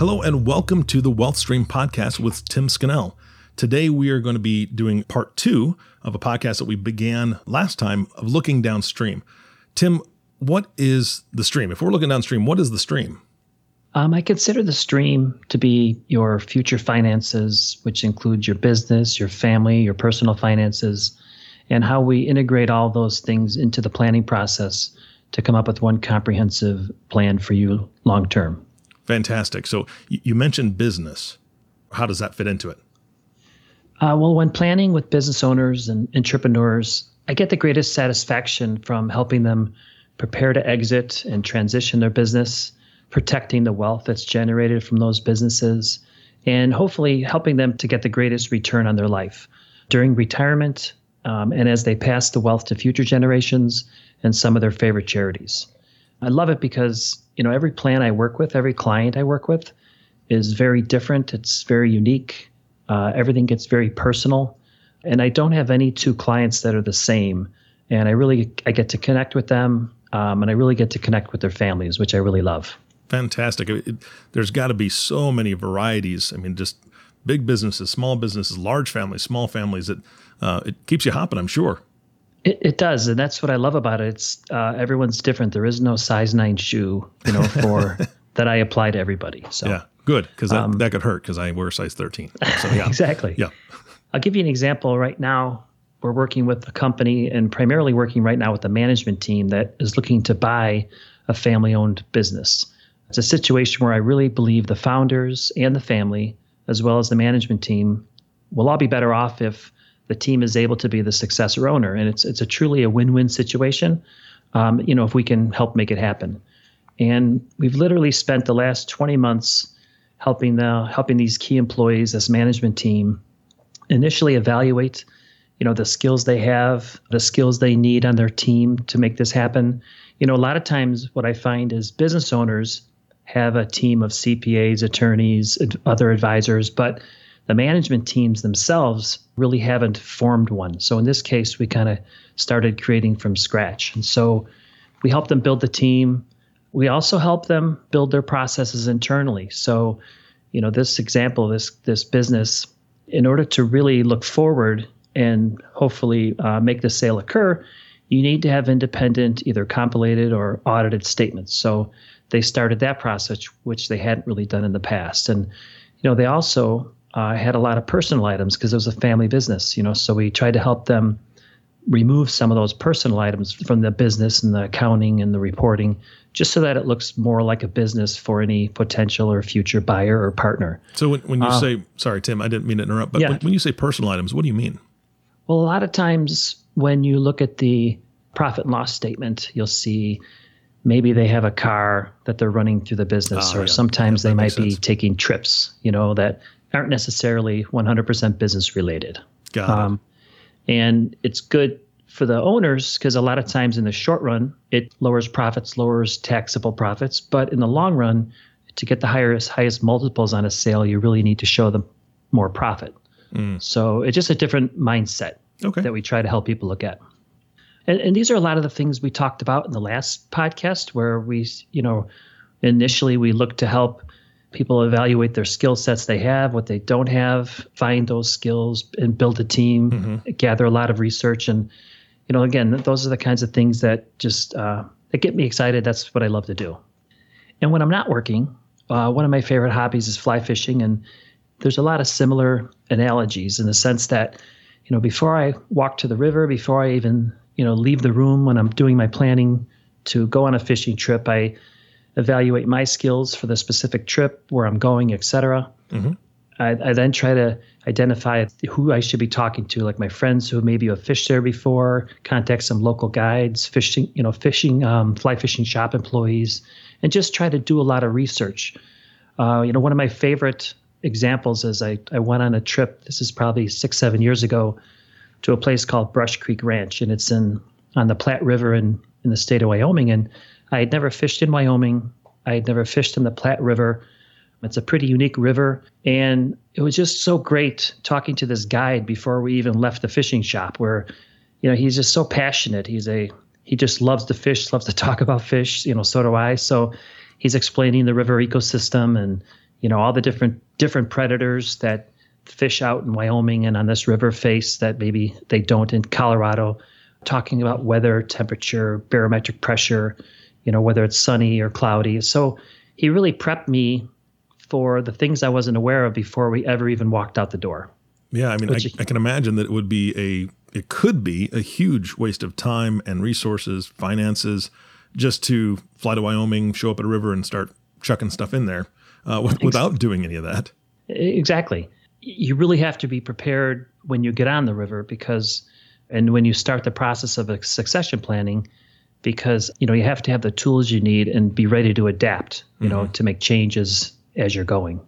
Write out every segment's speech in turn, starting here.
Hello, and welcome to the Wealth Stream podcast with Tim Scannell. Today, we are going to be doing part two of a podcast that we began last time of looking downstream. Tim, what is the stream? If we're looking downstream, what is the stream? Um, I consider the stream to be your future finances, which includes your business, your family, your personal finances, and how we integrate all those things into the planning process to come up with one comprehensive plan for you long term. Fantastic. So you mentioned business. How does that fit into it? Uh, well, when planning with business owners and entrepreneurs, I get the greatest satisfaction from helping them prepare to exit and transition their business, protecting the wealth that's generated from those businesses, and hopefully helping them to get the greatest return on their life during retirement um, and as they pass the wealth to future generations and some of their favorite charities. I love it because you know every plan I work with, every client I work with, is very different. It's very unique. Uh, everything gets very personal, and I don't have any two clients that are the same. And I really I get to connect with them, um, and I really get to connect with their families, which I really love. Fantastic. It, there's got to be so many varieties. I mean, just big businesses, small businesses, large families, small families. It uh, it keeps you hopping, I'm sure. It, it does, and that's what I love about it. It's uh, everyone's different. There is no size nine shoe, you know, for that I apply to everybody. So yeah, good because that, um, that could hurt because I wear size thirteen. So yeah, exactly. Yeah, I'll give you an example. Right now, we're working with a company and primarily working right now with the management team that is looking to buy a family-owned business. It's a situation where I really believe the founders and the family, as well as the management team, will all be better off if the team is able to be the successor owner, and it's it's a truly a win-win situation. Um, you know, if we can help make it happen, and we've literally spent the last 20 months helping the helping these key employees, this management team, initially evaluate, you know, the skills they have, the skills they need on their team to make this happen. You know, a lot of times what I find is business owners have a team of CPAs, attorneys, other advisors, but the management teams themselves really haven't formed one. So in this case, we kind of started creating from scratch. And so we help them build the team. We also help them build their processes internally. So, you know, this example, this this business, in order to really look forward and hopefully uh, make the sale occur, you need to have independent, either compilated or audited statements. So they started that process, which they hadn't really done in the past. And you know, they also uh, had a lot of personal items because it was a family business, you know. So we tried to help them remove some of those personal items from the business and the accounting and the reporting, just so that it looks more like a business for any potential or future buyer or partner. So when, when you uh, say, sorry, Tim, I didn't mean to interrupt, but yeah. when, when you say personal items, what do you mean? Well, a lot of times when you look at the profit and loss statement, you'll see maybe they have a car that they're running through the business, oh, or yeah. sometimes yeah, they might be taking trips, you know, that aren't necessarily 100% business related. Got it. Um, and it's good for the owners because a lot of times in the short run, it lowers profits, lowers taxable profits. But in the long run, to get the highest highest multiples on a sale, you really need to show them more profit. Mm. So it's just a different mindset okay. that we try to help people look at. And, and these are a lot of the things we talked about in the last podcast, where we, you know, initially we looked to help people evaluate their skill sets they have, what they don't have, find those skills and build a team, mm-hmm. gather a lot of research. And, you know, again, those are the kinds of things that just, uh, that get me excited. That's what I love to do. And when I'm not working, uh, one of my favorite hobbies is fly fishing. And there's a lot of similar analogies in the sense that, you know, before I walk to the river, before I even, you know, leave the room when I'm doing my planning to go on a fishing trip, I, evaluate my skills for the specific trip, where I'm going, etc. Mm-hmm. I, I, then try to identify who I should be talking to, like my friends who maybe have fished there before, contact some local guides, fishing, you know, fishing, um, fly fishing shop employees, and just try to do a lot of research. Uh, you know, one of my favorite examples is I, I went on a trip, this is probably six, seven years ago, to a place called Brush Creek Ranch, and it's in on the Platte River in, in the state of Wyoming. And I had never fished in Wyoming. I had never fished in the Platte River. It's a pretty unique river. And it was just so great talking to this guide before we even left the fishing shop where, you know, he's just so passionate. He's a, he just loves to fish, loves to talk about fish, you know, so do I. So he's explaining the river ecosystem and, you know, all the different, different predators that fish out in Wyoming and on this river face that maybe they don't in Colorado, talking about weather, temperature, barometric pressure, you know, whether it's sunny or cloudy. So he really prepped me for the things I wasn't aware of before we ever even walked out the door. Yeah, I mean, I, I, can imagine that it would be a, it could be a huge waste of time and resources, finances, just to fly to Wyoming, show up at a river, and start chucking stuff in there uh, without doing any of that. Exactly. You really have to be prepared when you get on the river because, and when you start the process of a succession planning, because you know you have to have the tools you need and be ready to adapt. You mm-hmm. know, to make changes as you're going.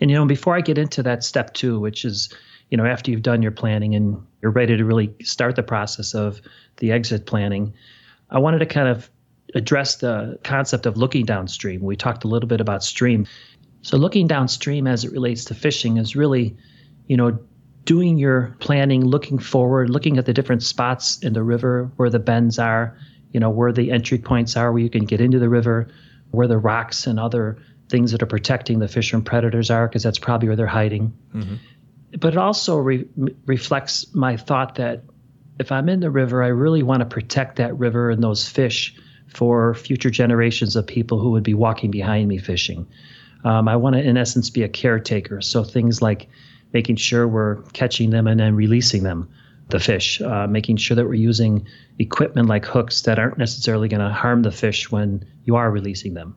And you know, before I get into that step two, which is, you know, after you've done your planning and you're ready to really start the process of the exit planning, I wanted to kind of address the concept of looking downstream. We talked a little bit about stream. So looking downstream as it relates to fishing is really, you know, doing your planning, looking forward, looking at the different spots in the river where the bends are, you know, where the entry points are where you can get into the river, where the rocks and other things that are protecting the fish from predators are, because that's probably where they're hiding. Mm-hmm. But it also re- reflects my thought that if I'm in the river, I really want to protect that river and those fish for future generations of people who would be walking behind me fishing. Um, I want to, in essence, be a caretaker. So things like making sure we're catching them and then releasing them, the fish, uh, making sure that we're using equipment like hooks that aren't necessarily going to harm the fish when you are releasing them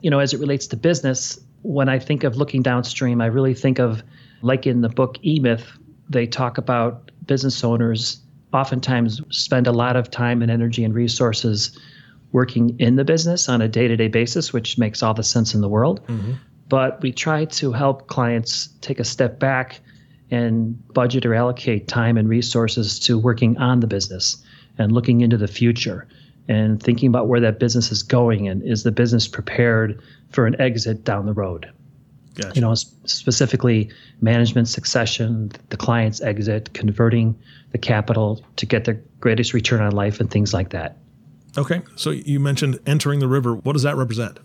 you know, as it relates to business, when I think of looking downstream, I really think of like in the book E Myth, they talk about business owners oftentimes spend a lot of time and energy and resources working in the business on a day to day basis, which makes all the sense in the world. Mm-hmm. But we try to help clients take a step back and budget or allocate time and resources to working on the business and looking into the future and thinking about where that business is going and is the business prepared for an exit down the road. Gotcha. You know, specifically management succession, the client's exit, converting the capital to get the greatest return on life, and things like that. Okay, so you mentioned entering the river. What does that represent?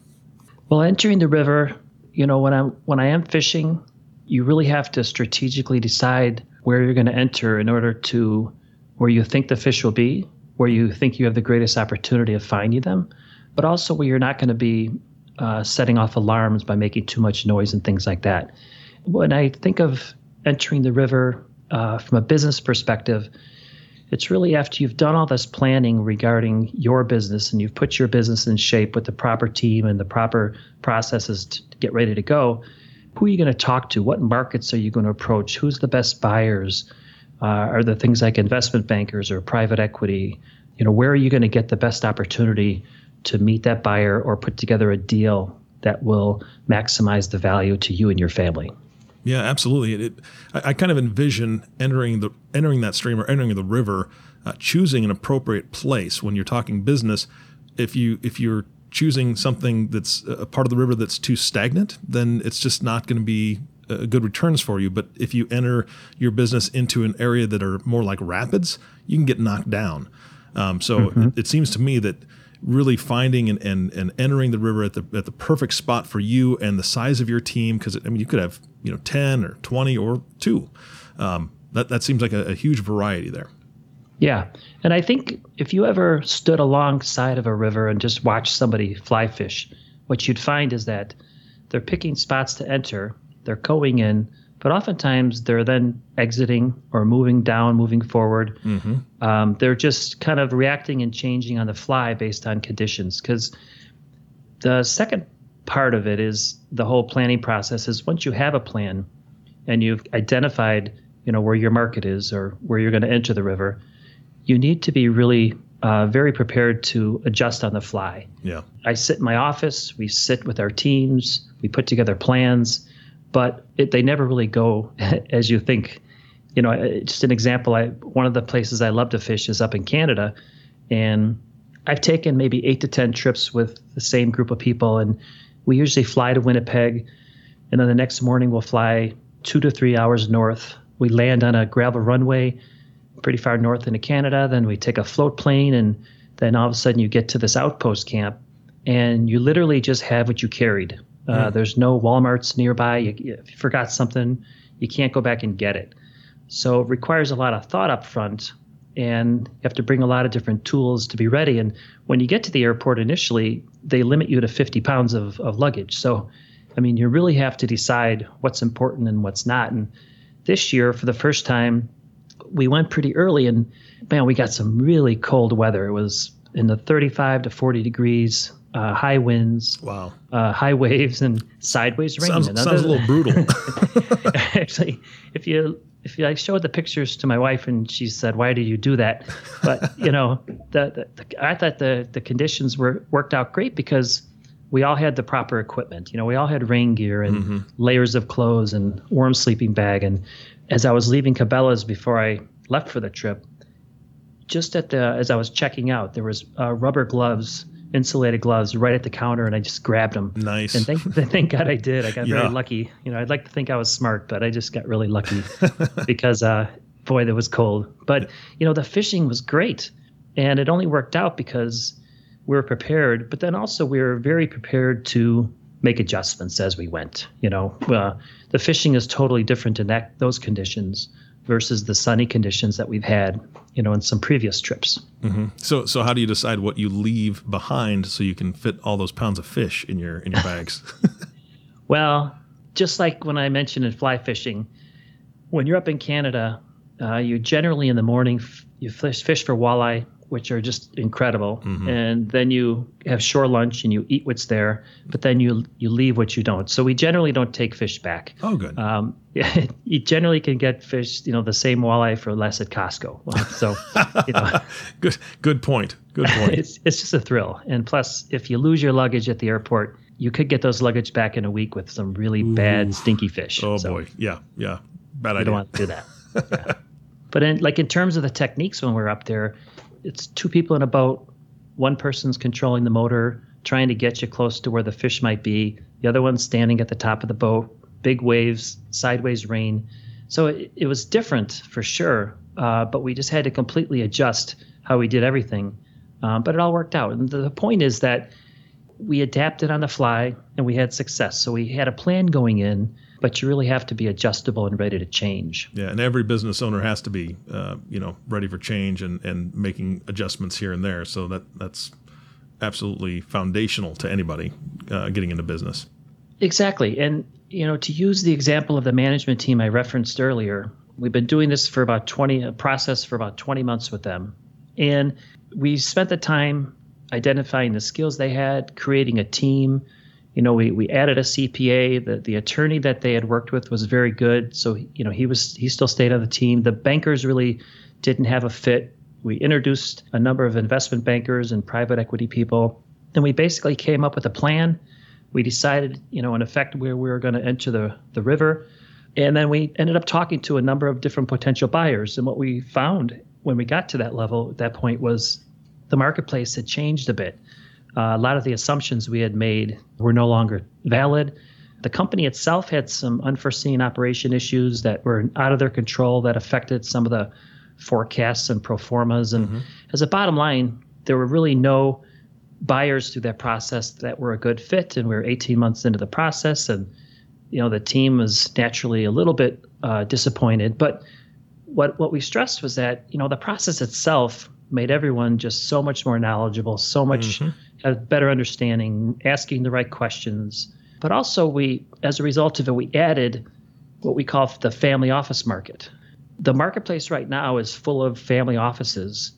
Well, entering the river, you know, when I'm when I am fishing, you really have to strategically decide where you're going to enter in order to where you think the fish will be where you think you have the greatest opportunity of finding them, but also where you're not going to be uh, setting off alarms by making too much noise and things like that. When I think of entering the river uh, from a business perspective, it's really after you've done all this planning regarding your business and you've put your business in shape with the proper team and the proper processes to get ready to go. Who are you going to talk to? What markets are you going to approach? Who's the best buyers? uh, are the things like investment bankers or private equity. You know, where are you going to get the best opportunity to meet that buyer or put together a deal that will maximize the value to you and your family? Yeah, absolutely. It, it, I, I, kind of envision entering the entering that stream or entering the river, uh, choosing an appropriate place when you're talking business. If you if you're choosing something that's a part of the river that's too stagnant, then it's just not going to be uh, good returns for you. But if you enter your business into an area that are more like rapids, you can get knocked down. Um, so mm-hmm. it, it, seems to me that really finding and, and, and entering the river at the at the perfect spot for you and the size of your team, because I mean you could have you know ten or twenty or two. Um, that that seems like a, a huge variety there. Yeah. And I think if you ever stood alongside of a river and just watched somebody fly fish, what you'd find is that they're picking spots to enter they're going in, but oftentimes they're then exiting or moving down, moving forward. Mm-hmm. Um, they're just kind of reacting and changing on the fly based on conditions. Because the second part of it is the whole planning process is once you have a plan, and you've identified, you know, where your market is or where you're going to enter the river, you need to be really uh, very prepared to adjust on the fly. Yeah. I sit in my office. We sit with our teams. We put together plans, but it, they never really go as you think. You know, just an example. I one of the places I love to fish is up in Canada, and I've taken maybe eight to ten trips with the same group of people, and we usually fly to Winnipeg, and then the next morning we'll fly two to three hours north. We land on a gravel runway pretty far north into Canada. Then we take a float plane, and then all of a sudden you get to this outpost camp, and you literally just have what you carried. Uh, mm. There's no WalMarts nearby. You, if you forgot something, you can't go back and get it. So it requires a lot of thought up front, and you have to bring a lot of different tools to be ready. And when you get to the airport initially, they limit you to 50 pounds of, of luggage. So, I mean, you really have to decide what's important and what's not. And this year, for the first time, we went pretty early and man, we got some really cold weather. It was in the 35 to 40 degrees, uh, high winds, wow, uh, high waves, and sideways rain. Sounds, sounds a little brutal. Actually, if you if you, I showed the pictures to my wife and she said, "Why did you do that?" But you know, the, the, the, I thought the the conditions were worked out great because we all had the proper equipment. You know, we all had rain gear and mm-hmm. layers of clothes and warm sleeping bag and as I was leaving Cabela's before I left for the trip, just at the as I was checking out, there was uh, rubber gloves, insulated gloves, right at the counter, and I just grabbed them. Nice. And thank, thank God I did. I got yeah. very lucky. You know, I'd like to think I was smart, but I just got really lucky because, uh, boy, that was cold. But you know, the fishing was great, and it only worked out because we were prepared. But then also we were very prepared to make adjustments as we went. You know, uh, the fishing is totally different in that those conditions versus the sunny conditions that we've had, you know, in some previous trips. Mm-hmm. So, so how do you decide what you leave behind so you can fit all those pounds of fish in your in your bags? well, just like when I mentioned in fly fishing, when you're up in Canada, uh, you generally in the morning f- you fish fish for walleye which are just incredible. Mm-hmm. And then you have shore lunch and you eat what's there, but then you you leave what you don't. So we generally don't take fish back. Oh, good. Um, yeah, you generally can get fish, you know, the same walleye for less at Costco. So, you know, good good point. Good point. it's it's just a thrill. And plus, if you lose your luggage at the airport, you could get those luggage back in a week with some really Ooh. bad stinky fish. Oh so boy, yeah, yeah, bad you idea. don't want to do that. Yeah. but in like in terms of the techniques when we're up there it's two people in a boat. One person's controlling the motor, trying to get you close to where the fish might be. The other one's standing at the top of the boat. Big waves, sideways rain. So it, it was different for sure, uh, but we just had to completely adjust how we did everything. Um, but it all worked out. And the, the point is that we adapted on the fly and we had success. So we had a plan going in but you really have to be adjustable and ready to change. Yeah, and every business owner has to be, uh, you know, ready for change and, and making adjustments here and there. So that that's absolutely foundational to anybody uh, getting into business. Exactly, and you know, to use the example of the management team I referenced earlier, we've been doing this for about twenty a process for about twenty months with them, and we spent the time identifying the skills they had, creating a team you know, we, we added a CPA. The, the attorney that they had worked with was very good. So, you know, he was he still stayed on the team. The bankers really didn't have a fit. We introduced a number of investment bankers and private equity people. And we basically came up with a plan. We decided, you know, in effect where we were going to enter the, the river. And then we ended up talking to a number of different potential buyers. And what we found when we got to that level at that point was the marketplace had changed a bit uh, a lot of the assumptions we had made were no longer valid. The company itself had some unforeseen operation issues that were out of their control that affected some of the forecasts and pro formas. And mm-hmm. as a bottom line, there were really no buyers through that process that were a good fit. And we were 18 months into the process, and you know the team was naturally a little bit uh, disappointed. But what what we stressed was that you know the process itself made everyone just so much more knowledgeable, so much mm-hmm a better understanding, asking the right questions. But also, we, as a result of it, we added what we call the family office market. The marketplace right now is full of family offices,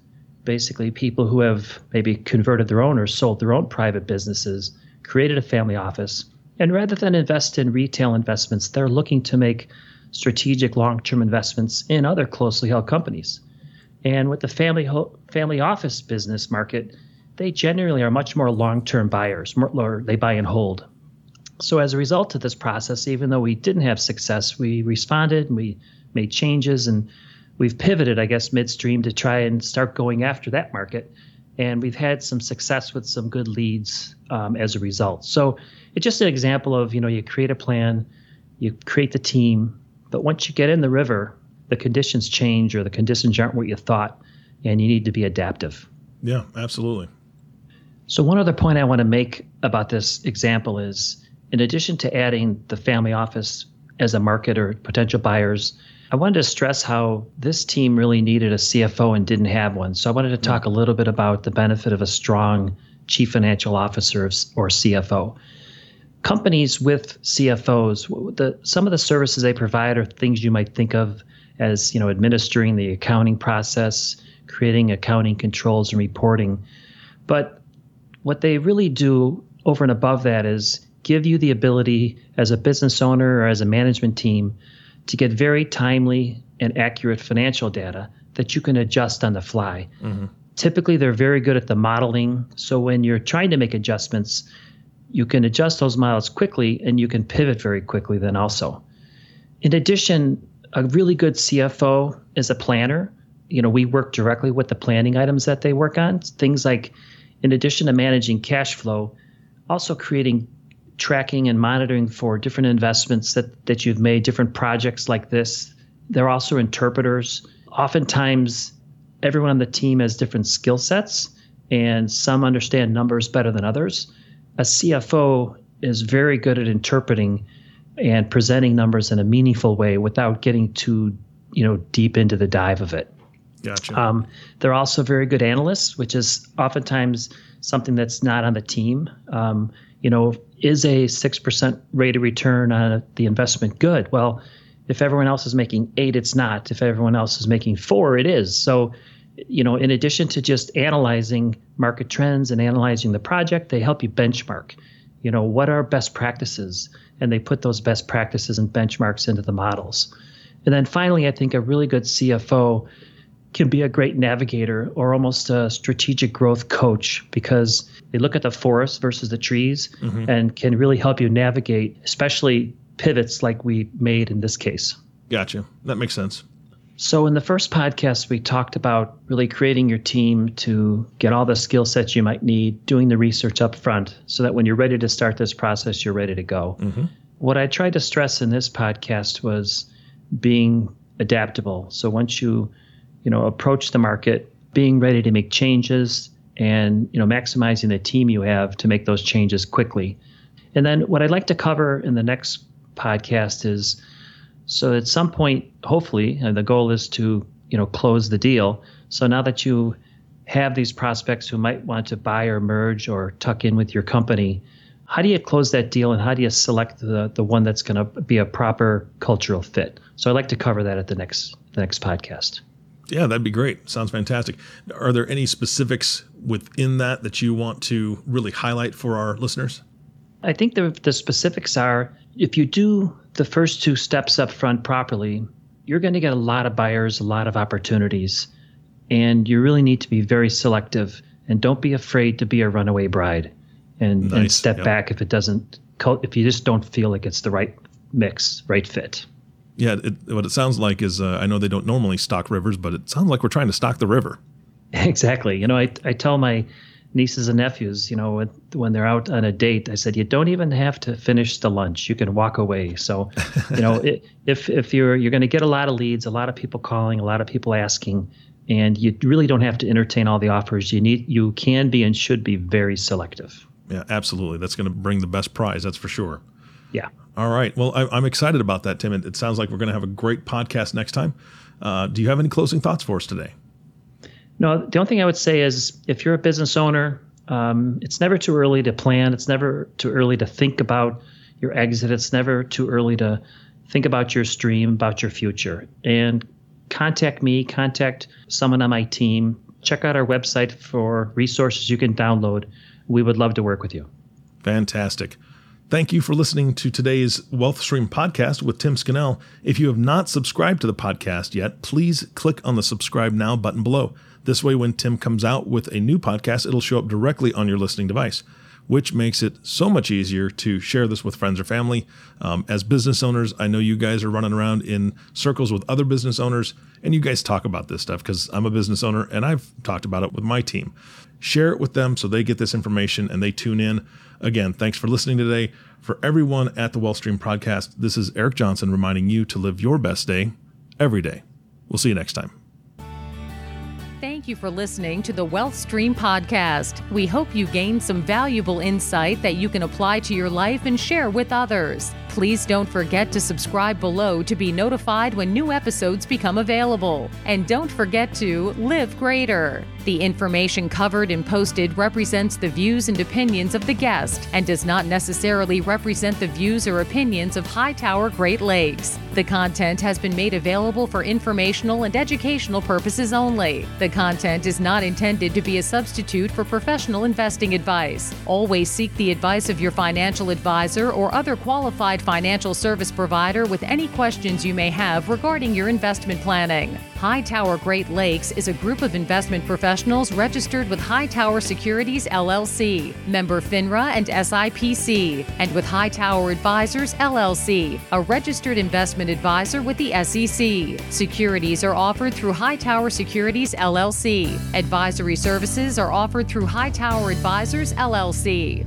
basically people who have maybe converted their own or sold their own private businesses, created a family office, and rather than invest in retail investments, they're looking to make strategic long-term investments in other closely held companies. And with the family ho- family office business market, they generally are much more long-term buyers, more, they buy and hold. So as a result of this process, even though we didn't have success, we responded and we made changes and we've pivoted, I guess, midstream to try and start going after that market. And we've had some success with some good leads um, as a result. So it's just an example of, you know, you create a plan, you create the team, but once you get in the river, the conditions change or the conditions aren't what you thought, and you need to be adaptive. Yeah, absolutely. So, one other point I want to make about this example is in addition to adding the family office as a market or potential buyers, I wanted to stress how this team really needed a CFO and didn't have one. So I wanted to talk a little bit about the benefit of a strong chief financial officer or CFO. Companies with CFOs, the, some of the services they provide are things you might think of as you know administering the accounting process, creating accounting controls and reporting. But what they really do over and above that is give you the ability as a business owner or as a management team to get very timely and accurate financial data that you can adjust on the fly. Mm-hmm. Typically, they're very good at the modeling. So when you're trying to make adjustments, you can adjust those models quickly and you can pivot very quickly then also. In addition, a really good CFO is a planner. You know, we work directly with the planning items that they work on. Things like, in addition to managing cash flow, also creating tracking and monitoring for different investments that, that you've made, different projects like this. They're also interpreters. Oftentimes, everyone on the team has different skill sets, and some understand numbers better than others. A CFO is very good at interpreting and presenting numbers in a meaningful way without getting too you know deep into the dive of it. Gotcha. Um, they're also very good analysts, which is oftentimes something that's not on the team. Um, you know, is a 6% rate of return on the investment good? Well, if everyone else is making eight, it's not. If everyone else is making four, it is. So, you know, in addition to just analyzing market trends and analyzing the project, they help you benchmark. You know, what are best practices? And they put those best practices and benchmarks into the models. And then finally, I think a really good CFO can be a great navigator or almost a strategic growth coach because they look at the forest versus the trees mm-hmm. and can really help you navigate, especially pivots like we made in this case. Gotcha. That makes sense. So, in the first podcast, we talked about really creating your team to get all the skill sets you might need, doing the research up front so that when you're ready to start this process, you're ready to go. Mm-hmm. What I tried to stress in this podcast was being adaptable. So, once you you know, approach the market being ready to make changes and, you know, maximizing the team you have to make those changes quickly. And then what I'd like to cover in the next podcast is so at some point, hopefully, and the goal is to, you know, close the deal. So now that you have these prospects who might want to buy or merge or tuck in with your company, how do you close that deal and how do you select the, the one that's going to be a proper cultural fit? So I'd like to cover that at the next the next podcast. Yeah, that'd be great. Sounds fantastic. Are there any specifics within that that you want to really highlight for our listeners? I think the, the specifics are if you do the first two steps up front properly, you're going to get a lot of buyers, a lot of opportunities, and you really need to be very selective and don't be afraid to be a runaway bride and, nice. and step yep. back if it doesn't, if you just don't feel like it's the right mix, right fit. Yeah, it, what it sounds like is uh, I know they don't normally stock rivers, but it sounds like we're trying to stock the river. Exactly. You know, I, I tell my nieces and nephews, you know, when they're out on a date, I said, you don't even have to finish the lunch. You can walk away. So, you know, it, if if you're you're going to get a lot of leads, a lot of people calling, a lot of people asking, and you really don't have to entertain all the offers. You need you can be and should be very selective. Yeah, absolutely. That's going to bring the best prize. That's for sure. Yeah. All right. Well, I, am excited about that, Tim. It, it, sounds like we're going to have a great podcast next time. Uh, do you have any closing thoughts for us today? No, the only thing I would say is if you're a business owner, um, it's never too early to plan. It's never too early to think about your exit. It's never too early to think about your stream, about your future. And contact me, contact someone on my team. Check out our website for resources you can download. We would love to work with you. Fantastic. Thank you for listening to today's Wealth Stream podcast with Tim Scannell. If you have not subscribed to the podcast yet, please click on the subscribe now button below. This way, when Tim comes out with a new podcast, it'll show up directly on your listening device, which makes it so much easier to share this with friends or family. Um, as business owners, I know you guys are running around in circles with other business owners, and you guys talk about this stuff because I'm a business owner and I've talked about it with my team. Share it with them so they get this information and they tune in. Again, thanks for listening today. For everyone at the Wealthstream Podcast, this is Eric Johnson reminding you to live your best day every day. We'll see you next time. Thank you for listening to the Wealth Stream podcast. We hope you gained some valuable insight that you can apply to your life and share with others. Please don't forget to subscribe below to be notified when new episodes become available. And don't forget to live greater. The information covered and posted represents the views and opinions of the guest and does not necessarily represent the views or opinions of Hightower Great Lakes. The content has been made available for informational and educational purposes only. The content is not intended to be a substitute for professional investing advice. Always seek the advice of your financial advisor or other qualified financial service provider with any questions you may have regarding your investment planning. Hightower Great Lakes is a group of investment professionals registered with Hightower Securities LLC, member FINRA and SIPC, and with Hightower Advisors LLC, a registered investment advisor with the SEC. Securities are offered through Hightower Securities LLC. Advisory services are offered through Hightower Advisors LLC.